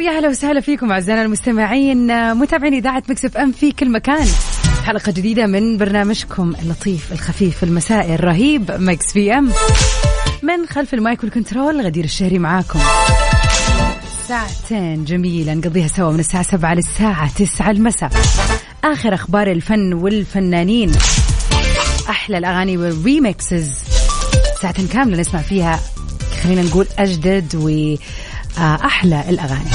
ويا هلا وسهلا فيكم أعزائنا المستمعين. آه، متابعين إذاعة Mix FM في كل مكان. حلقة جديدة من برنامجكم اللطيف الخفيف المسائي الرهيب Mix PM. من خلف ال mic وال control غدير الشهري معاكم. ساعتين جميلة نقضيها سوا من الساعة 7 للساعة 9 المساء. آخر أخبار الفن والفنانين. أحلى الأغاني وال remixes ساعتين كاملة نسمع فيها. خلينا نقول أجدد وأحلى الأغاني.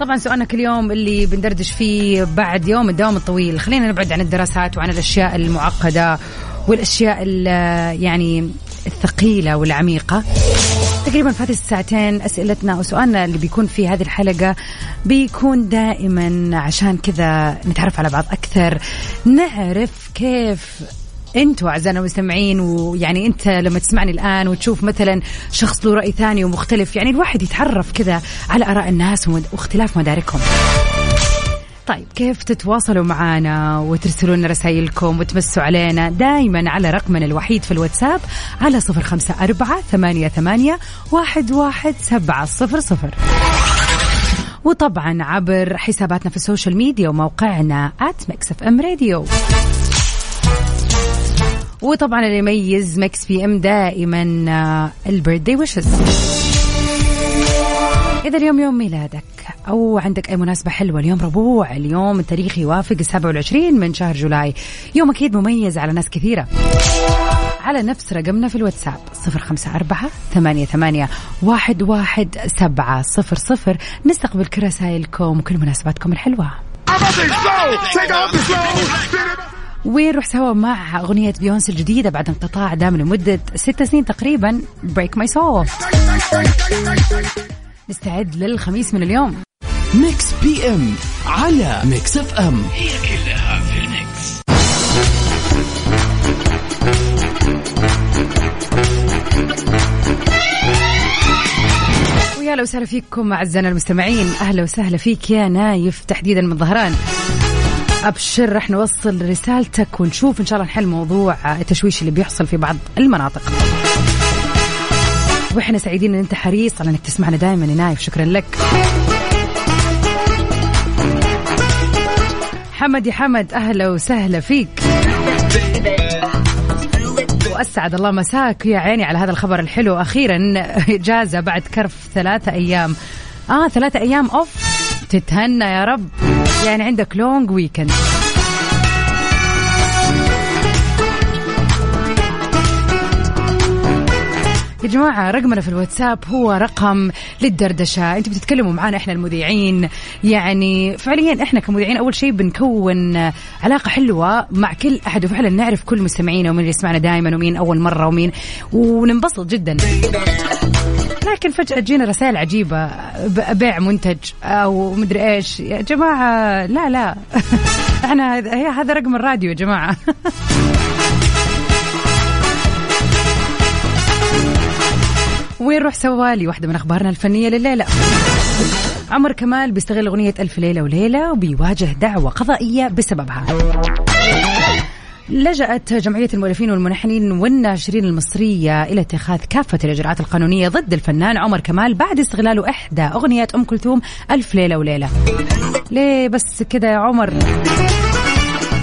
طبعا سؤالنا كل يوم اللي بندردش فيه بعد يوم الدوام الطويل. خلينا نبعد عن الدراسات وعن الأشياء المعقدة والأشياء ال- يعني الثقيلة والعميقة. تقريبا فاتت الساعتين أسئلتنا وسؤالنا اللي بيكون في هذه الحلقة بيكون دائما عشان كذا نتعرف على بعض أكثر. نعرف كيف أنتوا أعزائنا المستمعين ويعني انت لما تسمعني الآن وتشوف مثلا شخص له رأي ثاني ومختلف يعني الواحد يتعرف كذا على آراء الناس واختلاف مداركهم. طيب كيف تتواصلوا معنا وترسلوا لنا رسائلكم وتمسوا علينا؟ دائما على رقمنا الوحيد في الواتساب على صفر خمسة أربعة ثمانية, ثمانية واحد, واحد سبعة صفر صفر. وطبعا عبر حساباتنا في السوشيال ميديا وموقعنا at راديو وطبعا اللي يميز Mix PM دائما آه، ال birthday wishes. إذا اليوم يوم ميلادك أو عندك أي مناسبة حلوة اليوم ربوع اليوم التاريخ يوافق السابع والعشرين من شهر July. يوم أكيد مميز على ناس كثيرة. على نفس رقمنا في الواتساب صفر خمسة أربعة ثمانية, ثمانية واحد, واحد سبعة صفر صفر. نستقبل كل رسائلكم وكل مناسباتكم الحلوة. ونروح سوا مع أغنية بيونس الجديدة بعد انقطاع دام لمدة ست سنين تقريبا. Break My Soul نستعد للخميس من اليوم. Mix PM على Mix FM هي كلها في ال mix. ويا لو وسهلا فيكم أعزائنا المستمعين. أهلا وسهلا فيك يا نايف تحديدا من ظهران. أبشر رح نوصل رسالتك ونشوف إن شاء الله نحل موضوع التشويش اللي بيحصل في بعض المناطق. وإحنا سعيدين إن أنت حريص على إنك تسمعنا دائما يا نايف شكرا لك. حمد يا حمد أهلا وسهلا فيك. وأسعد الله مساك يا عيني على هذا الخبر الحلو. أخيرا إجازة بعد كرف ثلاثة أيام. آه ثلاثة أيام أوف تتهنى يا رب. يعني عندك لونج ويكند يا جماعة رقمنا في الواتساب هو رقم للدردشة. أنتوا بتتكلموا معنا إحنا المذيعين. يعني فعليا إحنا كمذيعين أول شيء بنكون علاقة حلوة مع كل أحد وفعلا نعرف كل مستمعينا ومين اللي يسمعنا دائما ومين أول مرة ومين. وننبسط جدا. لكن فجأة تجينا رسائل عجيبة بيع منتج أو مدري إيش. يا جماعة لا لا. إحنا هذا- رقم الراديو يا جماعة. ونروح سوالي واحدة من أخبارنا الفنية لليلة. عمر كمال بيستغل أغنية ألف ليلة وليلة وبيواجه دعوة قضائية بسببها. لجأت جمعية المؤلفين والملحنين والناشرين المصرية إلى اتخاذ كافة الإجراءات القانونية ضد الفنان عمر كمال بعد استغلاله إحدى أغنيات أم كلثوم ألف ليلة وليلة. ليه بس كده يا عمر؟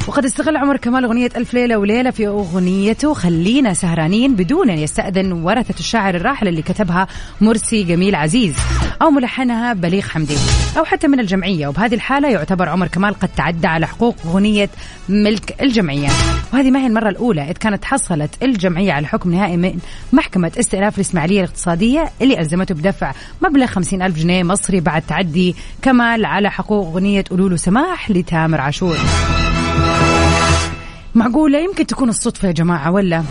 وقد استغل عمر كمال أغنية ألف ليلة وليلة في أغنيته خلينا سهرانين بدون أن يستأذن ورثة الشاعر الراحل اللي كتبها مرسي جميل عزيز أو ملحنها بليغ حمدي أو حتى من الجمعية. وبهذه الحالة يعتبر عمر كمال قد تعدى على حقوق أغنية ملك الجمعية. وهذه ما هي المرة الأولى إذ كانت حصلت الجمعية على حكم نهائي من محكمة استئناف الإسماعيلية الاقتصادية اللي ألزمته بدفع مبلغ 50 ألف جنيه مصري بعد تعدي كمال على حقوق أغنية قولوا سماح لتامر عاشور. معقولة يمكن تكون الصدفة يا جماعة ولا؟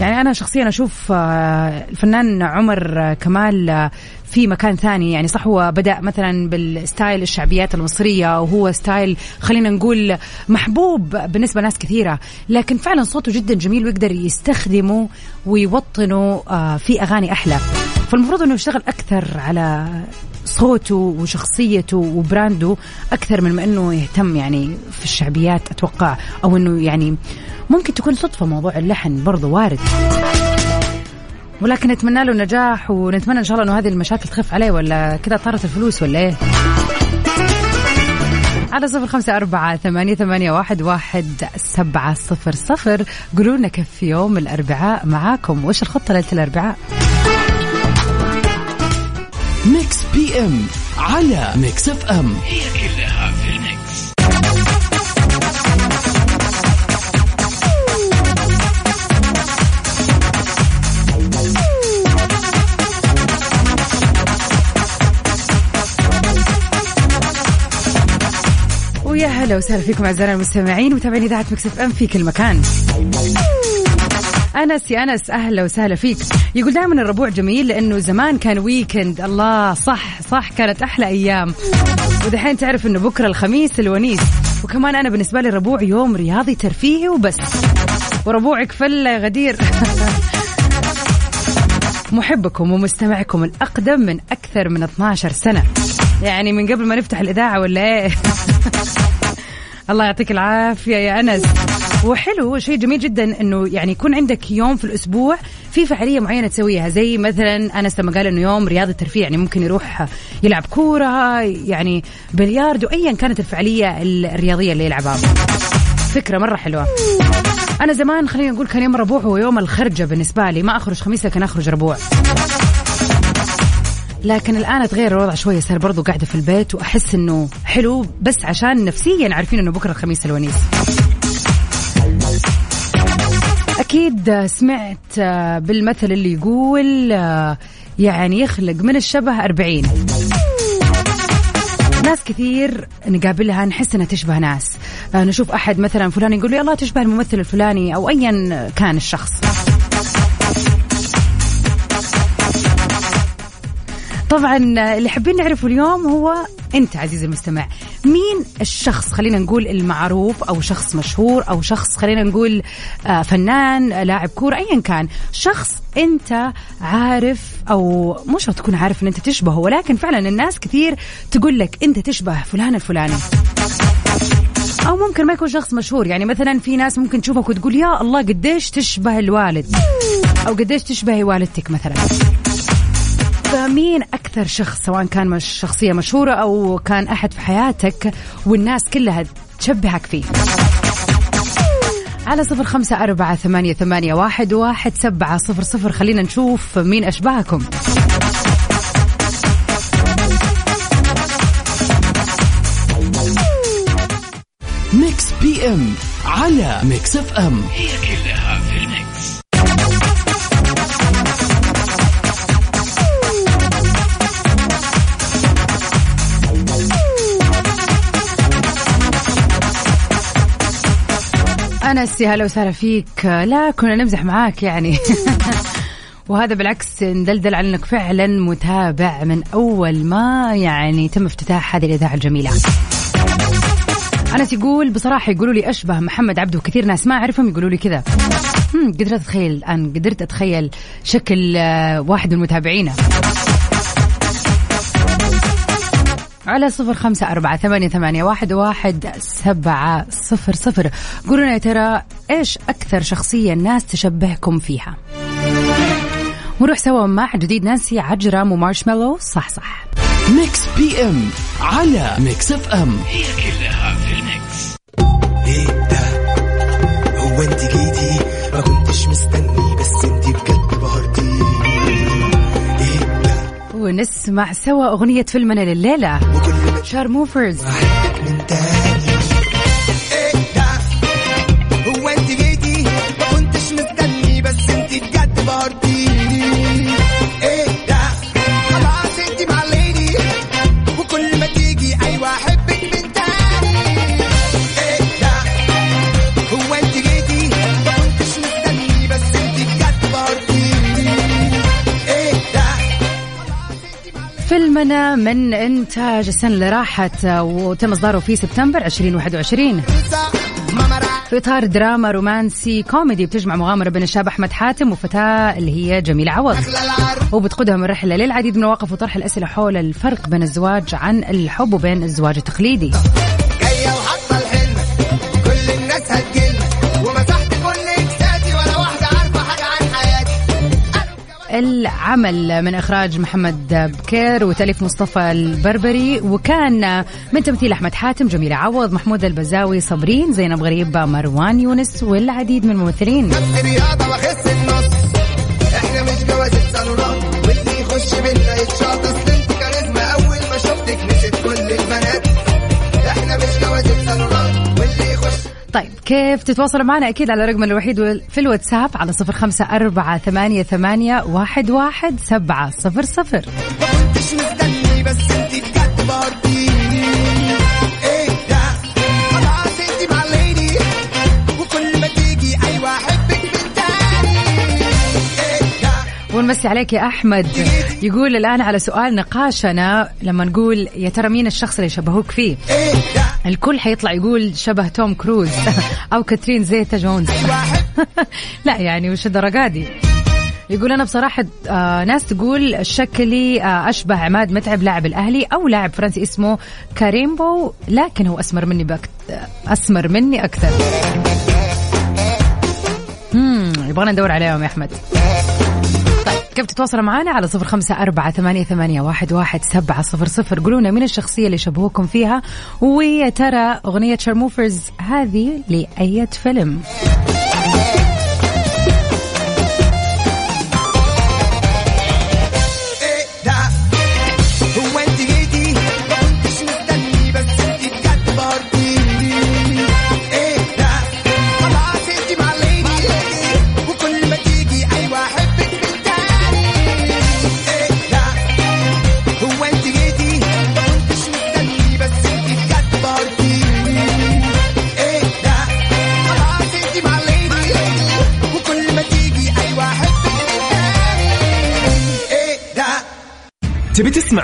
يعني أنا شخصيا أشوف آه، الفنان عمر كمال آه، في مكان ثاني. يعني صح هو بدأ مثلا بال style الشعبيات المصرية وهو style خلينا نقول محبوب بالنسبة لناس كثيرة. لكن فعلا صوته جدا جميل ويقدر يستخدمه ويوطنه آه، في أغاني أحلى. فالمفروض أنه يشتغل أكثر على صوته وشخصيته و brand ه أكثر من ما إنه يهتم يعني في الشعبيات أتوقع أو إنه يعني ممكن تكون صدفة موضوع اللحن برضه وارد. ولكن نتمنى له النجاح ونتمنى إن شاء الله إنه هذه المشاكل تخف عليه ولا كذا طارت الفلوس ولا إيه؟ على صفر خمسة أربعة ثمانية, ثمانية واحد, واحد سبعة صفر صفر. قولوا لنا كيف يوم الأربعاء معاكم؟ وش الخطة ليلة الأربعاء؟ Mix PM على Mix FM هي كلها في ال mix ويا هلا وسهلا فيكم اعزائنا المستمعين ومتابعين إذاعة Mix FM في كل مكان. أنس يا أنس أهلا وسهلا فيك. يقول دائما الربوع جميل لأنه زمان كان weekend الله صح صح كانت أحلى أيام. ودحين تعرف إنه بكرة الخميس الونيس. وكمان أنا بالنسبة لي الربوع يوم رياضي ترفيهي وبس. وربوعك فلة يا غدير. محبكم ومستمعكم الأقدم من أكثر من 12 سنة. يعني من قبل ما نفتح الإذاعة ولا إيه؟ الله يعطيك العافية يا أنس. وحلو شيء جميل جدا إنه يعني يكون عندك يوم في الأسبوع في فعالية معينة تسويها زي مثلا انس لما قال إنه يوم رياضة ترفيه يعني ممكن يروح يلعب كورة يعني بلياردو ايا كانت الفعالية الرياضية اللي يلعبها. فكرة مرة حلوة. أنا زمان خلينا نقول كان يوم الربوع هو يوم الخرجة بالنسبة لي ما أخرج خميس لكن أخرج ربوع. لكن الآن تغير الوضع شوية صار برضو قاعدة في البيت وأحس إنه حلو بس عشان نفسيا عارفين إنه بكرة الخميس الونيس. أكيد سمعت بالمثل اللي يقول يعني يخلق من الشبه أربعين. ناس كثير نقابلها نحس إنها تشبه ناس. نشوف أحد مثلا فلان يقول لي الله تشبه الممثل الفلاني أو ايا كان الشخص. طبعا اللي حابين نعرفه اليوم هو أنت عزيزي المستمع. مين الشخص خلينا نقول المعروف أو شخص مشهور أو شخص خلينا نقول آه، فنان لاعب كورة ايا كان. شخص أنت عارف أو مش تكون عارف إن أنت تشبهه ولكن فعلا الناس كثير تقول لك أنت تشبه فلان الفلاني. أو ممكن ما يكون شخص مشهور. يعني مثلا في ناس ممكن تشوفك وتقول يا الله قديش تشبه الوالد. أو قديش تشبهي والدتك مثلا. فمين أكثر شخص سواء كان مش شخصية مشهورة أو كان أحد في حياتك والناس كلها تشبهك فيه. على صفر خمسة أربعة ثمانية, ثمانية واحد, واحد سبعة صفر صفر. خلينا نشوف مين أشبهكم Mix PM على Mix FM. هي كلها أنس يا هلا وسهلا فيك لا كنا نمزح معاك يعني وهذا بالعكس ندلدل على انك فعلا متابع من أول ما يعني تم افتتاح هذه الإذاعة الجميلة. أنس يقول بصراحة يقولوا لي أشبه محمد عبده وكثير ناس ما أعرفهم يقولوا لي كذا. قدرت أتخيل الان قدرت أتخيل شكل آه، واحد من متابعينا. على صفر خمسة أربعة ثمانية, ثمانية واحد, واحد سبعة صفر صفر. قولوا لنا يا ترى إيش أكثر شخصية الناس تشبهكم فيها؟ ونروح سوا مع جديد نانسي عجرم و Marshmello. صح صح. Mix PM على Mix FM. هي كلها في ال mix. إيه ده هو أنت جيتي ونسمع سوا أغنية فيلمنا لليلة. شارموفرز. فيلمنا من إنتاج السنة اللي راحت وتم إصداره في سبتمبر 2021 ما مرح في إطار دراما رومانسي كوميدي بتجمع مغامرة بين الشاب أحمد حاتم وفتاة اللي هي جميلة عوض. وبتقودهم الرحلة للعديد من المواقف وطرح الأسئلة حول الفرق بين الزواج عن الحب وبين الزواج التقليدي. العمل من إخراج محمد بكير وتأليف مصطفى البربري. وكان من تمثيل أحمد حاتم جميلة عوض محمود البزاوي صابرين زينب غريب مروان يونس والعديد من الممثلين. إحنا مش واللي يخش طيب كيف تتواصلوا معنا؟ أكيد على رقمنا الوحيد في الواتساب على صفر خمسة أربعة ثمانية, ثمانية واحد, واحد سبعة صفر صفر. ده ونمسي عليك يا أحمد. يقول الآن على سؤال نقاشنا لما نقول يا ترى مين الشخص اللي شبهوك فيه؟ الكل حيطلع يقول شبه توم كروز أو كاترين زيتا جونز. لا يعني وش الدرجات دي؟ يقول أنا بصراحة آه ناس تقول شكلي آه أشبه عماد متعب لاعب الأهلي أو لاعب فرنسي اسمه كاريمبو لكن هو أسمر مني. أسمر مني أكثر. هم يبغانا ندور عليهم يا أحمد. كيف تتواصلوا معنا على صفر خمسة أربعة ثمانية, ثمانية واحد, واحد سبعة صفر صفر؟ قولونا من الشخصية اللي شبهوكم فيها. ويا ترى أغنية شارموفرز هذه لأية فيلم.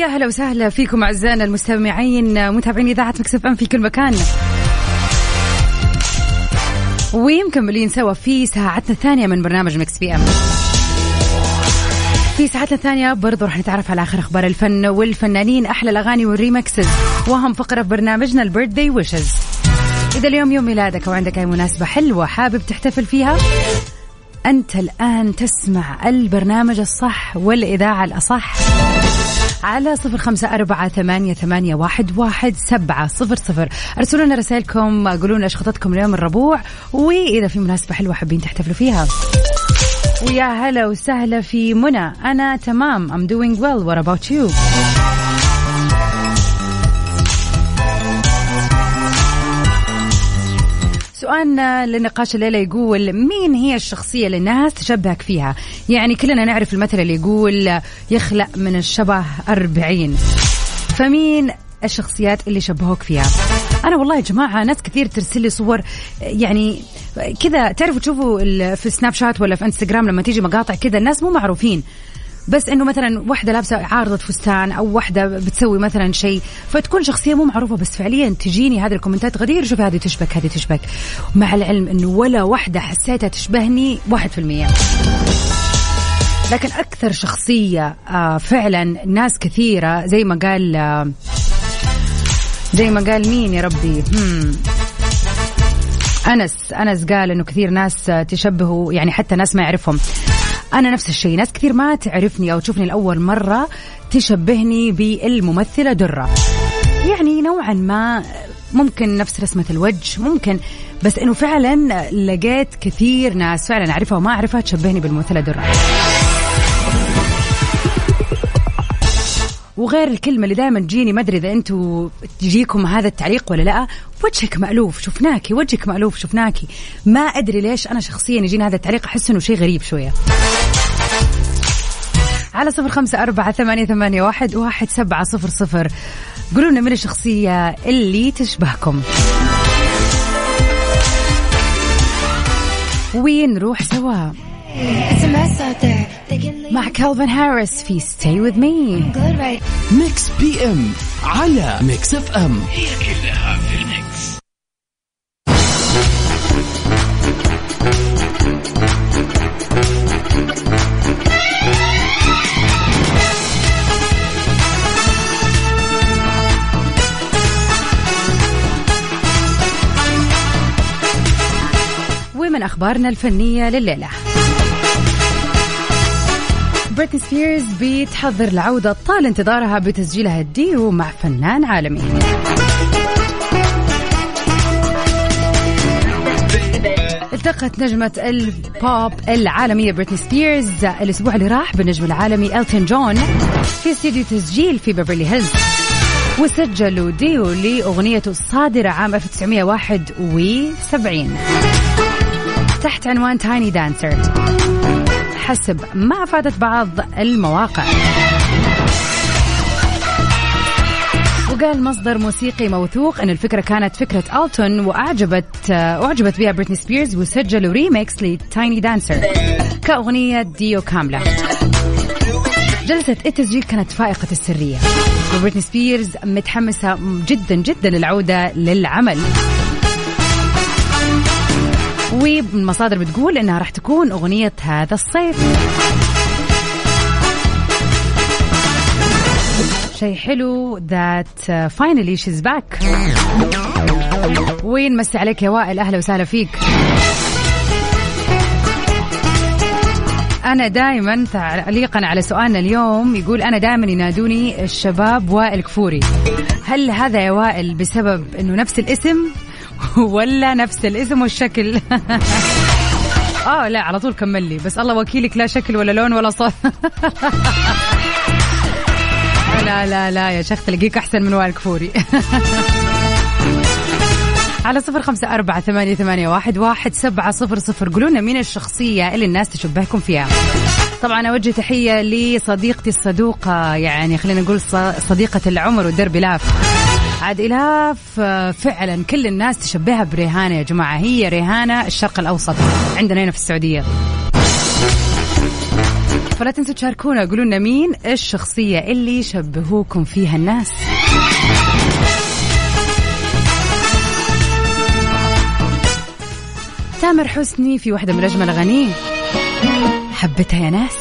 ويا هلا وسهلا فيكم أعزائنا المستمعين متابعين إذاعة Mix FM في كل مكان. ومكملين سوا في ساعتنا الثانية من برنامج Mix PM. في ساعتنا الثانية برضو رح نتعرف على آخر أخبار الفن والفنانين أحلى الأغاني وال remixes وأهم فقرة في برنامجنا ال birthday wishes. إذا اليوم يوم ميلادك أو عندك أي مناسبة حلوة حابب تحتفل فيها أنت الآن تسمع البرنامج الصح والإذاعة الأصح. على صفر خمسة أربعة ثمانية, ثمانية واحد, واحد سبعة صفر صفر. أرسلوا لنا رسائلكم قولوا لنا إيش خططكم اليوم الربوع وإذا في مناسبة حلوة حابين تحتفلوا فيها. ويا هلا وسهلا في منى. أنا تمام I'm doing well. What about you? سؤالنا لنقاش الليلة يقول مين هي الشخصية اللي الناس تشبهك فيها؟ يعني كلنا نعرف المثل اللي يقول يخلق من الشبه أربعين. فمين الشخصيات اللي شبهوك فيها؟ أنا والله يا جماعة ناس كثير ترسل لي صور يعني كذا تعرفوا تشوفوا في سناب شات ولا في انستغرام لما تيجي مقاطع كذا الناس مو معروفين. بس إنه مثلا واحدة لابسة عارضة فستان أو واحدة بتسوي مثلا شيء فتكون شخصية مو معروفة بس فعليا تجيني هذه الكومنتات غدير. شوف هذه تشبك هذه تشبك. مع العلم إنه ولا واحدة حسيتها تشبهني 1% لكن أكثر شخصية آه فعلا ناس كثيرة زي ما قال آه زي ما قال مين يا ربي؟ أنس. أنس قال إنه كثير ناس تشبهوا يعني حتى ناس ما يعرفهم. أنا نفس الشيء. ناس كثير ما تعرفني أو تشوفني لأول مرة تشبهني بالممثلة درة. يعني نوعا ما ممكن نفس رسمة الوجه ممكن بس إنه فعلا لقيت كثير ناس فعلا أعرفها وما أعرفها تشبهني بالممثلة درة. وغير الكلمة اللي دائما تجيني ما ادري اذا أنتم تجيكم هذا التعليق ولا لا وجهك مألوف شفناكي وجهك مألوف شفناكي ما ادري ليش أنا شخصيا يجيني هذا التعليق احس انه شيء غريب شوية على صفر خمسة أربعة ثمانية, ثمانية واحد, واحد سبعة صفر صفر قولوا لنا من الشخصية اللي تشبهكم وين نروح سوا مع كالفن هاريس في Stay With Me. Good right. Mix PM على Mix FM هي كلها في ال Mix. ومن أخبارنا الفنية لليلة. بريتني سبيرز بتحضر العودة طال انتظارها بتسجيلها الديو مع فنان عالمي. التقت نجمة البوب العالمية بريتني سبيرز الأسبوع اللي راح بالنجم العالمي إلتون جون في استديو تسجيل في بيفرلي هيلز. وسجلوا ديو لأغنيته الصادرة عام 1971 تحت عنوان Tiny Dancer حسب ما أفادت بعض المواقع. وقال مصدر موسيقي موثوق إن الفكرة كانت فكرة ألتون وأعجبت اعجبت بها بريتني سبيرز وسجلوا remix ل Tiny Dancer كأغنية ديو كاملة. جلسة التسجيل كانت فائقة السرية. وبريتني سبيرز متحمسة جدا جدا للعودة للعمل. والمصادر بتقول إنها راح تكون أغنية هذا الصيف. شيء حلو that finally she's back وين مسي عليك يا وائل؟ أهلا وسهلا فيك. أنا دائما تعليقا على سؤالنا اليوم يقول أنا دائما ينادوني الشباب وائل كفوري. هل هذا يا وائل بسبب أنه نفس الاسم؟ ولا نفس الاسم والشكل. آه لا على طول كمل لي. بس الله وكيلك لا شكل ولا لون ولا صوت. لا لا لا يا شيخ تلاقيك أحسن من وائل كفوري. على صفر خمسة أربعة ثمانية, ثمانية واحد, واحد سبعة صفر صفر. قولونا مين الشخصية اللي الناس تشبهكم فيها. طبعا أوجه تحية لصديقتي الصدوقة يعني خلينا نقول صديقة العمر والدرب لاف. عاد إلاف فعلا كل الناس تشبهها بريهانة يا جماعة. هي ريهانة الشرق الأوسط عندنا هنا في السعودية. فلا تنسوا تشاركونا. قولوا لنا مين الشخصية اللي يشبهوكم فيها الناس. تامر حسني في واحدة من أجمل أغانيه. حبتها يا ناس.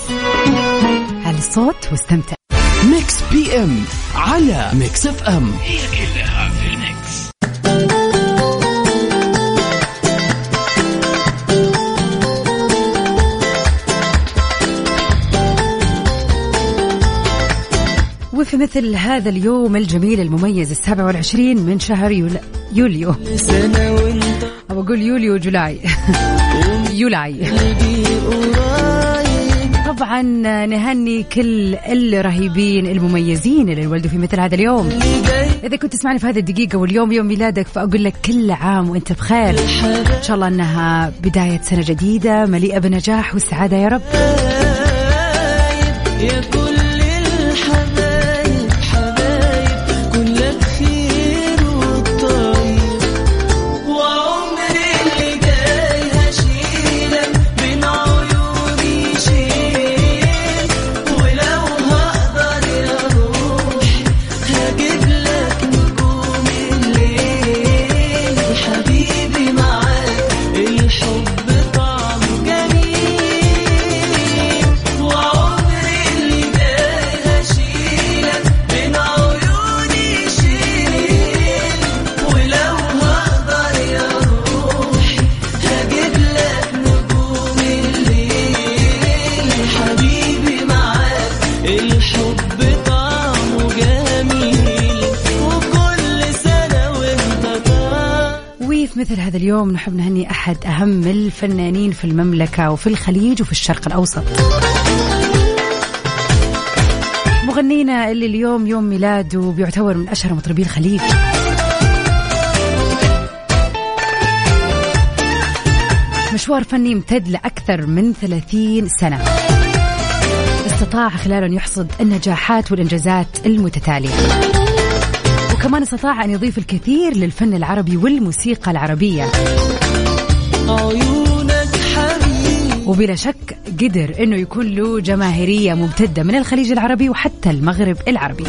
على الصوت واستمتع. Mix PM على Mix FM هي كلها في ال Mix وفي مثل هذا اليوم الجميل المميز السابع والعشرين من شهر يول... يوليو. أو أقول يوليو جولاي. يولاي. طبعا نهني كل الرهيبين المميزين اللي انولدوا في مثل هذا اليوم. إذا كنت تسمعني في هذه الدقيقة واليوم يوم ميلادك فأقول لك كل عام وأنت بخير. إن شاء الله أنها بداية سنة جديدة مليئة بالنجاح والسعادة يا رب. اليوم نحب نهني أحد أهم الفنانين في المملكة وفي الخليج وفي الشرق الأوسط. مغنينا اللي اليوم يوم ميلاده بيعتبر من أشهر مطربي الخليج. مشوار فني امتد لأكثر من 30 سنة. استطاع خلاله أن يحصد النجاحات والإنجازات المتتالية. وكمان استطاع أن يضيف الكثير للفن العربي والموسيقى العربية. وبلا شك قدر أنه يكون له جماهيرية ممتدة من الخليج العربي وحتى المغرب العربي.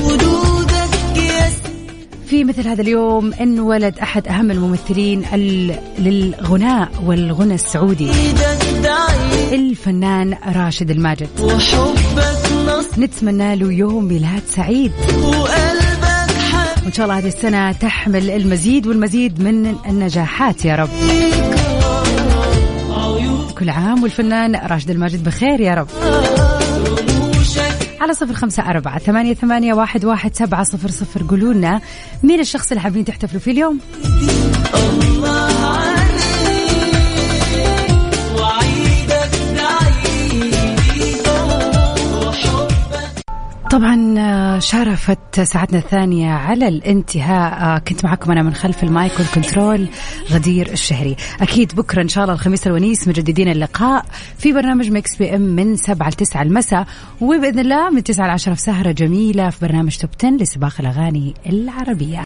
في مثل هذا اليوم انولد أحد أهم الممثلين ال- للغناء والغنى السعودي الفنان راشد الماجد. نتمنى له يوم ميلاد سعيد. حبيب وإن شاء الله هذه السنة تحمل المزيد والمزيد من النجاحات يا رب. كل عام والفنان راشد الماجد بخير يا رب. على صفر خمسة أربعة ثمانية, ثمانية واحد, واحد سبعة صفر صفر. قولوا لنا مين الشخص اللي حابين تحتفلوا فيه اليوم؟ الله طبعا آه، شرفت ساعتنا الثانية على الانتهاء. آه، كنت معكم أنا من خلف المايك وال control غدير الشهري. أكيد بكرة إن شاء الله الخميس الونيس مجددين اللقاء في برنامج Mix PM من 7 ل 9 المساء. وبإذن الله من 9 ل 10 في سهرة جميلة في برنامج Top 10 لسباق الأغاني العربية.